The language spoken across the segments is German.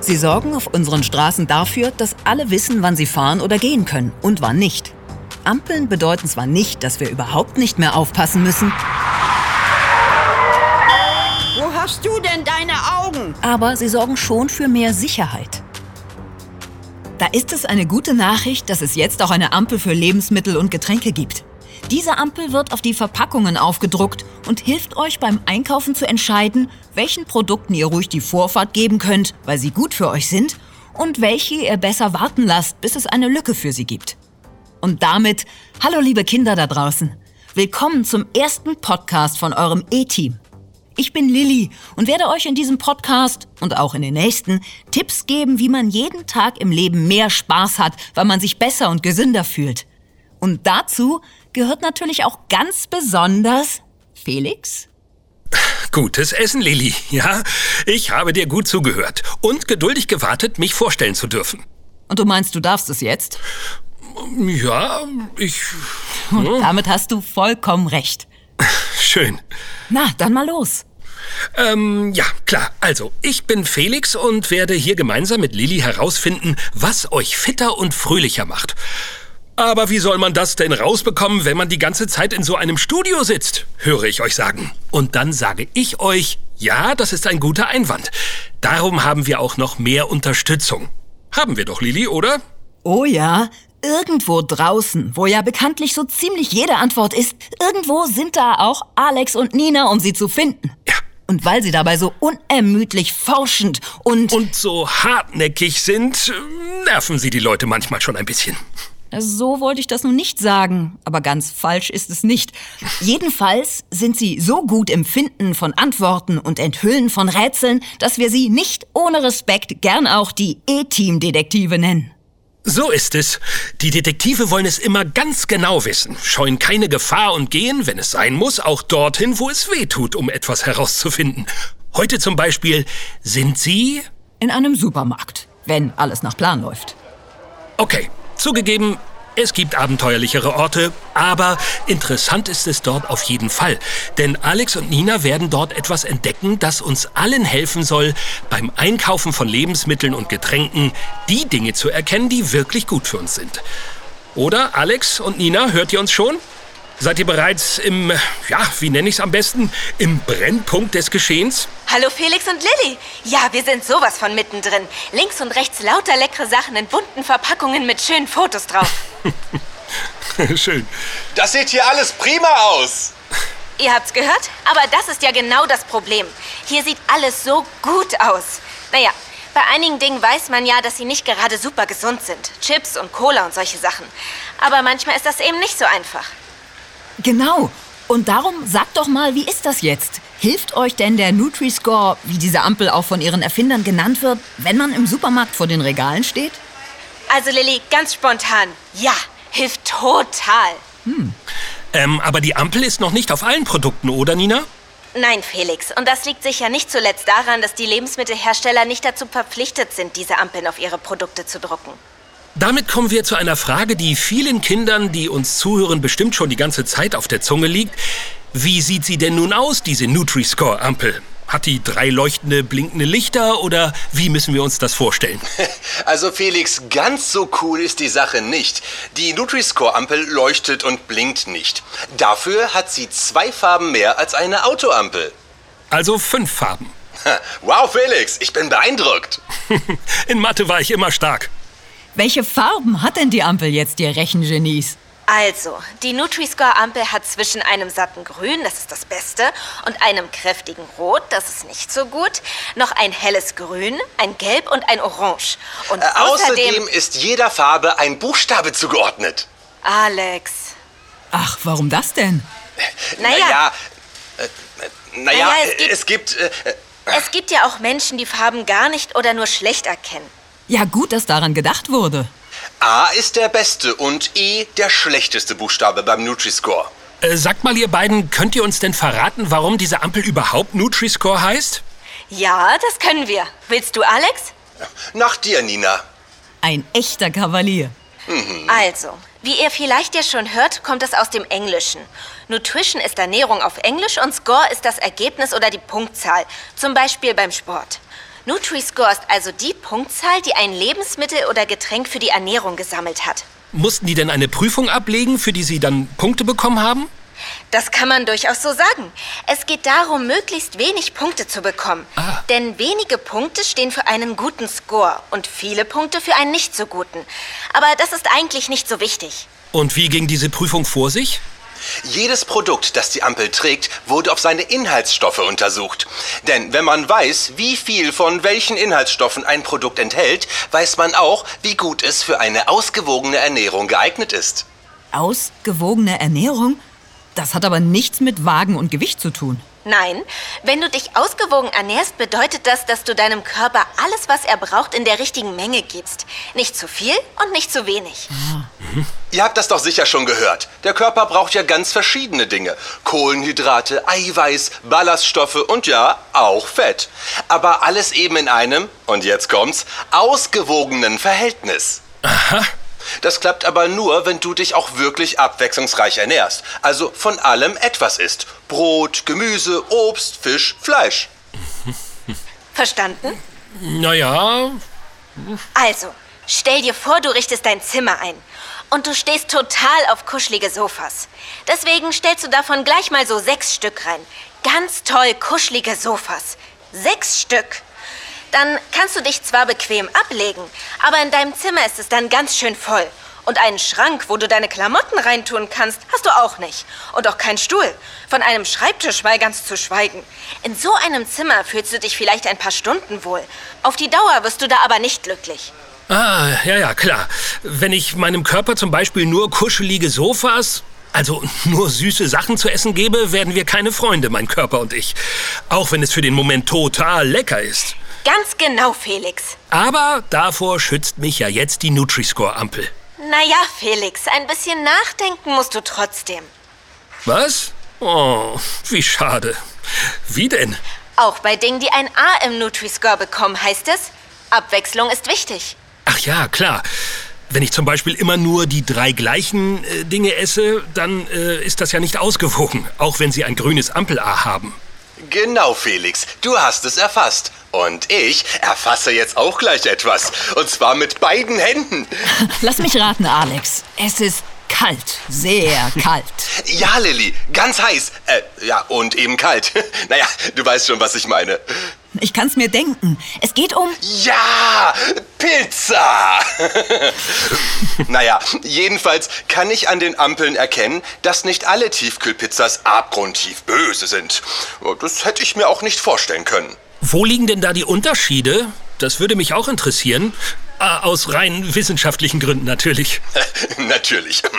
Sie sorgen auf unseren Straßen dafür, dass alle wissen, wann sie fahren oder gehen können und wann nicht. Ampeln bedeuten zwar nicht, dass wir überhaupt nicht mehr aufpassen müssen, Wo hast du denn deine Augen? aber sie sorgen schon für mehr Sicherheit. Da ist es eine gute Nachricht, dass es jetzt auch eine Ampel für Lebensmittel und Getränke gibt. Diese Ampel wird auf die Verpackungen aufgedruckt und hilft euch beim Einkaufen zu entscheiden, welchen Produkten ihr ruhig die Vorfahrt geben könnt, weil sie gut für euch sind, und welche ihr besser warten lasst, bis es eine Lücke für sie gibt. Und damit, hallo liebe Kinder da draußen, willkommen zum ersten Podcast von eurem E-Team. Ich bin Lilly und werde euch in diesem Podcast und auch in den nächsten Tipps geben, wie man jeden Tag im Leben mehr Spaß hat, weil man sich besser und gesünder fühlt. Und dazu gehört natürlich auch ganz besonders Felix. Gutes Essen, Lilly. Ja, ich habe dir gut zugehört und geduldig gewartet, mich vorstellen zu dürfen. Und du meinst, du darfst es jetzt? Ja, ich. Und damit hast du vollkommen recht. Schön. Na, dann mal los. Ähm, ja, klar. Also, ich bin Felix und werde hier gemeinsam mit Lilly herausfinden, was euch fitter und fröhlicher macht. Aber wie soll man das denn rausbekommen, wenn man die ganze Zeit in so einem Studio sitzt? Höre ich euch sagen. Und dann sage ich euch, ja, das ist ein guter Einwand. Darum haben wir auch noch mehr Unterstützung. Haben wir doch, Lilly, oder? Oh ja, irgendwo draußen, wo ja bekanntlich so ziemlich jede Antwort ist, irgendwo sind da auch Alex und Nina, um sie zu finden. Ja. Und weil sie dabei so unermüdlich forschend und... Und so hartnäckig sind, nerven sie die Leute manchmal schon ein bisschen. So wollte ich das nun nicht sagen, aber ganz falsch ist es nicht. Jedenfalls sind sie so gut im Finden von Antworten und Enthüllen von Rätseln, dass wir sie nicht ohne Respekt gern auch die E-Team-Detektive nennen. So ist es. Die Detektive wollen es immer ganz genau wissen, scheuen keine Gefahr und gehen, wenn es sein muss, auch dorthin, wo es weh tut, um etwas herauszufinden. Heute zum Beispiel sind Sie... In einem Supermarkt, wenn alles nach Plan läuft. Okay, zugegeben, es gibt abenteuerlichere Orte, aber interessant ist es dort auf jeden Fall. Denn Alex und Nina werden dort etwas entdecken, das uns allen helfen soll, beim Einkaufen von Lebensmitteln und Getränken die Dinge zu erkennen, die wirklich gut für uns sind. Oder, Alex und Nina, hört ihr uns schon? Seid ihr bereits im, ja, wie nenne ich es am besten, im Brennpunkt des Geschehens? Hallo Felix und Lilly. Ja, wir sind sowas von mittendrin. Links und rechts lauter leckere Sachen in bunten Verpackungen mit schönen Fotos drauf. Schön. Das sieht hier alles prima aus. Ihr habt's gehört? Aber das ist ja genau das Problem. Hier sieht alles so gut aus. Naja, bei einigen Dingen weiß man ja, dass sie nicht gerade super gesund sind. Chips und Cola und solche Sachen. Aber manchmal ist das eben nicht so einfach. Genau. Und darum sagt doch mal, wie ist das jetzt? Hilft euch denn der Nutri-Score, wie diese Ampel auch von ihren Erfindern genannt wird, wenn man im Supermarkt vor den Regalen steht? Also Lilly, ganz spontan. Ja, hilft total. Ähm, aber die Ampel ist noch nicht auf allen Produkten, oder Nina? Nein, Felix. Und das liegt sicher nicht zuletzt daran, dass die Lebensmittelhersteller nicht dazu verpflichtet sind, diese Ampeln auf ihre Produkte zu drucken. Damit kommen wir zu einer Frage, die vielen Kindern, die uns zuhören, bestimmt schon die ganze Zeit auf der Zunge liegt. Wie sieht sie denn nun aus, diese Nutri-Score-Ampel? Hat die drei leuchtende, blinkende Lichter oder wie müssen wir uns das vorstellen? Also Felix, ganz so cool ist die Sache nicht. Die Nutri-Score-Ampel leuchtet und blinkt nicht. Dafür hat sie zwei Farben mehr als eine Autoampel. Also fünf Farben. Wow, Felix, ich bin beeindruckt. In Mathe war ich immer stark. Welche Farben hat denn die Ampel jetzt, ihr Rechengenies? Also, die Nutri-Score-Ampel hat zwischen einem satten Grün, das ist das Beste, und einem kräftigen Rot, das ist nicht so gut, noch ein helles Grün, ein Gelb und ein Orange. Und Äh, außerdem... Außerdem ist jeder Farbe ein Buchstabe zugeordnet. Alex. Ach, warum das denn? Naja, Naja, äh, naja, Naja, es es gibt... äh, äh, es gibt ja auch Menschen, die Farben gar nicht oder nur schlecht erkennen. Ja, gut, dass daran gedacht wurde. A ist der beste und E der schlechteste Buchstabe beim Nutri-Score. Äh, sagt mal, ihr beiden, könnt ihr uns denn verraten, warum diese Ampel überhaupt Nutri-Score heißt? Ja, das können wir. Willst du, Alex? Nach dir, Nina. Ein echter Kavalier. Also, wie ihr vielleicht ja schon hört, kommt es aus dem Englischen. Nutrition ist Ernährung auf Englisch und Score ist das Ergebnis oder die Punktzahl, zum Beispiel beim Sport. Nutri-Score ist also die Punktzahl, die ein Lebensmittel oder Getränk für die Ernährung gesammelt hat. Mussten die denn eine Prüfung ablegen, für die sie dann Punkte bekommen haben? Das kann man durchaus so sagen. Es geht darum, möglichst wenig Punkte zu bekommen. Ah. Denn wenige Punkte stehen für einen guten Score und viele Punkte für einen nicht so guten. Aber das ist eigentlich nicht so wichtig. Und wie ging diese Prüfung vor sich? Jedes Produkt, das die Ampel trägt, wurde auf seine Inhaltsstoffe untersucht. Denn wenn man weiß, wie viel von welchen Inhaltsstoffen ein Produkt enthält, weiß man auch, wie gut es für eine ausgewogene Ernährung geeignet ist. Ausgewogene Ernährung? Das hat aber nichts mit Wagen und Gewicht zu tun. Nein, wenn du dich ausgewogen ernährst, bedeutet das, dass du deinem Körper alles, was er braucht, in der richtigen Menge gibst. Nicht zu viel und nicht zu wenig. Ihr habt das doch sicher schon gehört. Der Körper braucht ja ganz verschiedene Dinge. Kohlenhydrate, Eiweiß, Ballaststoffe und ja, auch Fett. Aber alles eben in einem, und jetzt kommt's, ausgewogenen Verhältnis. Aha. Das klappt aber nur, wenn du dich auch wirklich abwechslungsreich ernährst. Also von allem etwas isst. Brot, Gemüse, Obst, Fisch, Fleisch. Verstanden? Naja, Also, stell dir vor, du richtest dein Zimmer ein. Und du stehst total auf kuschelige Sofas. Deswegen stellst du davon gleich mal so sechs Stück rein. Ganz toll kuschelige Sofas. Sechs Stück. Dann kannst du dich zwar bequem ablegen, aber in deinem Zimmer ist es dann ganz schön voll. Und einen Schrank, wo du deine Klamotten reintun kannst, hast du auch nicht. Und auch keinen Stuhl. Von einem Schreibtisch mal ganz zu schweigen. In so einem Zimmer fühlst du dich vielleicht ein paar Stunden wohl. Auf die Dauer wirst du da aber nicht glücklich. Ah, ja, ja, klar. Wenn ich meinem Körper zum Beispiel nur kuschelige Sofas, also nur süße Sachen zu essen gebe, werden wir keine Freunde, mein Körper und ich. Auch wenn es für den Moment total lecker ist. Ganz genau, Felix. Aber davor schützt mich ja jetzt die Nutri-Score-Ampel. Naja, Felix, ein bisschen nachdenken musst du trotzdem. Was? Oh, wie schade. Wie denn? Auch bei Dingen, die ein A im Nutri-Score bekommen, heißt es, Abwechslung ist wichtig. Ach ja, klar. Wenn ich zum Beispiel immer nur die drei gleichen äh, Dinge esse, dann äh, ist das ja nicht ausgewogen, auch wenn sie ein grünes Ampel-A haben. Genau, Felix, du hast es erfasst. Und ich erfasse jetzt auch gleich etwas. Und zwar mit beiden Händen. Lass mich raten, Alex. Es ist kalt. Sehr kalt. Ja, Lilly, ganz heiß. Äh, ja, und eben kalt. naja, du weißt schon, was ich meine. Ich kann's mir denken. Es geht um. Ja, Pizza! naja, jedenfalls kann ich an den Ampeln erkennen, dass nicht alle Tiefkühlpizzas abgrundtief böse sind. Das hätte ich mir auch nicht vorstellen können. Wo liegen denn da die Unterschiede? Das würde mich auch interessieren. Ah, aus rein wissenschaftlichen Gründen natürlich. Natürlich.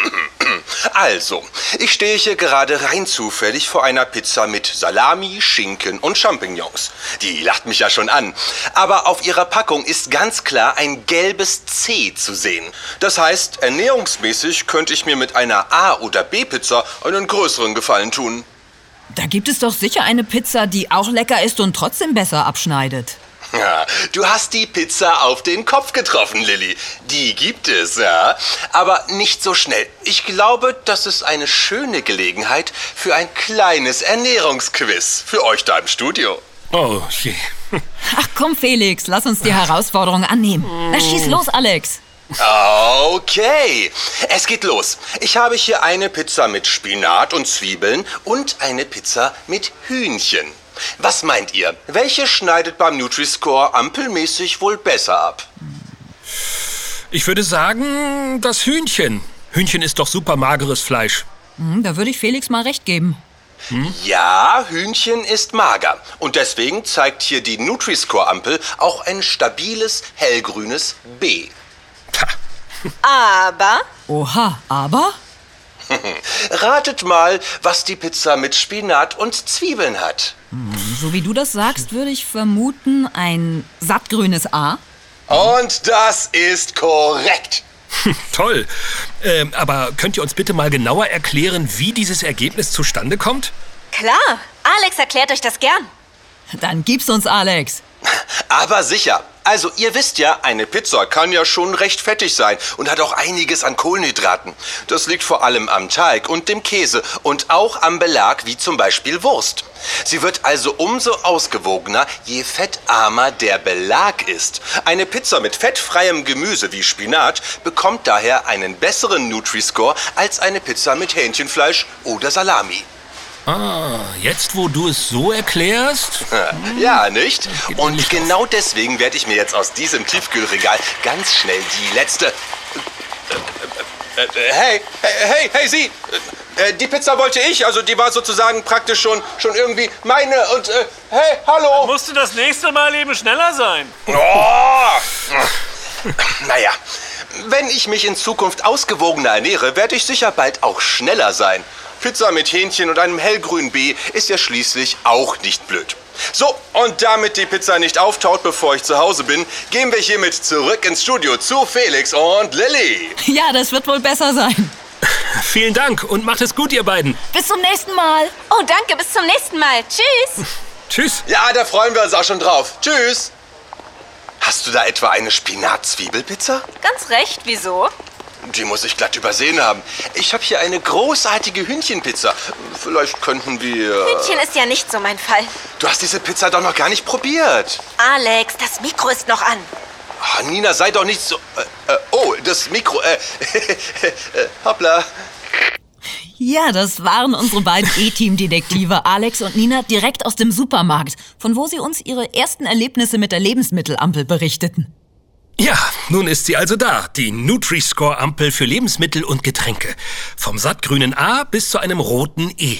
Also, ich stehe hier gerade rein zufällig vor einer Pizza mit Salami, Schinken und Champignons. Die lacht mich ja schon an. Aber auf ihrer Packung ist ganz klar ein gelbes C zu sehen. Das heißt, ernährungsmäßig könnte ich mir mit einer A- oder B-Pizza einen größeren Gefallen tun. Da gibt es doch sicher eine Pizza, die auch lecker ist und trotzdem besser abschneidet. Ja, du hast die Pizza auf den Kopf getroffen, Lilly. Die gibt es, ja. Aber nicht so schnell. Ich glaube, das ist eine schöne Gelegenheit für ein kleines Ernährungsquiz für euch da im Studio. Oh je. Ach komm, Felix, lass uns die Herausforderung annehmen. Na, schieß los, Alex. Okay, es geht los. Ich habe hier eine Pizza mit Spinat und Zwiebeln und eine Pizza mit Hühnchen. Was meint ihr? Welche schneidet beim Nutri-Score ampelmäßig wohl besser ab? Ich würde sagen, das Hühnchen. Hühnchen ist doch super mageres Fleisch. Hm, da würde ich Felix mal recht geben. Ja, Hühnchen ist mager. Und deswegen zeigt hier die Nutri-Score-Ampel auch ein stabiles hellgrünes B. Aber Oha, aber? Ratet mal, was die Pizza mit Spinat und Zwiebeln hat. So wie du das sagst, würde ich vermuten, ein sattgrünes A. Und das ist korrekt. toll. Ähm, aber könnt ihr uns bitte mal genauer erklären, wie dieses Ergebnis zustande kommt? klar, Alex erklärt euch das gern. Dann gib's uns, Alex. Aber sicher, Also, ihr wisst ja, eine Pizza kann ja schon recht fettig sein und hat auch einiges an Kohlenhydraten. Das liegt vor allem am Teig und dem Käse und auch am Belag, wie zum Beispiel Wurst. Sie wird also umso ausgewogener, je fettarmer der Belag ist. Eine Pizza mit fettfreiem Gemüse wie Spinat bekommt daher einen besseren Nutri-Score als eine Pizza mit Hähnchenfleisch oder Salami. Ah, jetzt wo du es so erklärst? Ja, nicht? Und nicht genau deswegen werde ich mir jetzt aus diesem Tiefkühlregal ganz schnell die letzte... Äh, äh, äh, Hey, hey, hey, hey, Sie! Äh, Die Pizza wollte ich, also die war sozusagen praktisch schon, schon irgendwie meine und... Äh, hey, hallo! Musst du das nächste Mal eben schneller sein? Oh! Naja, wenn ich mich in Zukunft ausgewogener ernähre, werde ich sicher bald auch schneller sein. Pizza mit Hähnchen und einem hellgrünen B ist ja schließlich auch nicht blöd. So, und damit die Pizza nicht auftaut, bevor ich zu Hause bin, gehen wir hiermit zurück ins Studio zu Felix und Lilly. Ja, das wird wohl besser sein. Vielen Dank und macht es gut, ihr beiden. Bis zum nächsten Mal. Oh, danke, bis zum nächsten Mal. Tschüss. Tschüss. Ja, da freuen wir uns auch schon drauf. Tschüss. Hast du da etwa eine Spinat-Zwiebelpizza? Ganz recht, wieso? Die muss ich glatt übersehen haben. Ich habe hier eine großartige Hühnchenpizza. Vielleicht könnten wir... Hühnchen ist ja nicht so mein Fall. Du hast diese Pizza doch noch gar nicht probiert. Alex, das Mikro ist noch an. Ah, Nina, sei doch nicht so... Äh, äh, oh, das Mikro... Äh, äh, hoppla. Ja, das waren unsere beiden E-Team-Detektive Alex und Nina direkt aus dem Supermarkt, von wo sie uns ihre ersten Erlebnisse mit der Lebensmittelampel berichteten. Ja, nun ist sie also da, die Nutri-Score-Ampel für Lebensmittel und Getränke. Vom sattgrünen A bis zu einem roten E.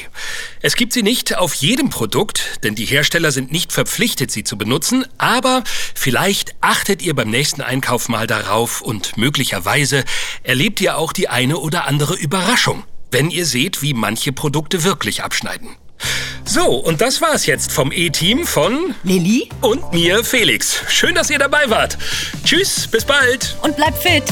Es gibt sie nicht auf jedem Produkt, denn die Hersteller sind nicht verpflichtet, sie zu benutzen, aber vielleicht achtet ihr beim nächsten Einkauf mal darauf und möglicherweise erlebt ihr auch die eine oder andere Überraschung, wenn ihr seht, wie manche Produkte wirklich abschneiden. So, und das war's jetzt vom E-Team von Lilly und mir, Felix. Schön, dass ihr dabei wart. Tschüss, bis bald. und bleib fit.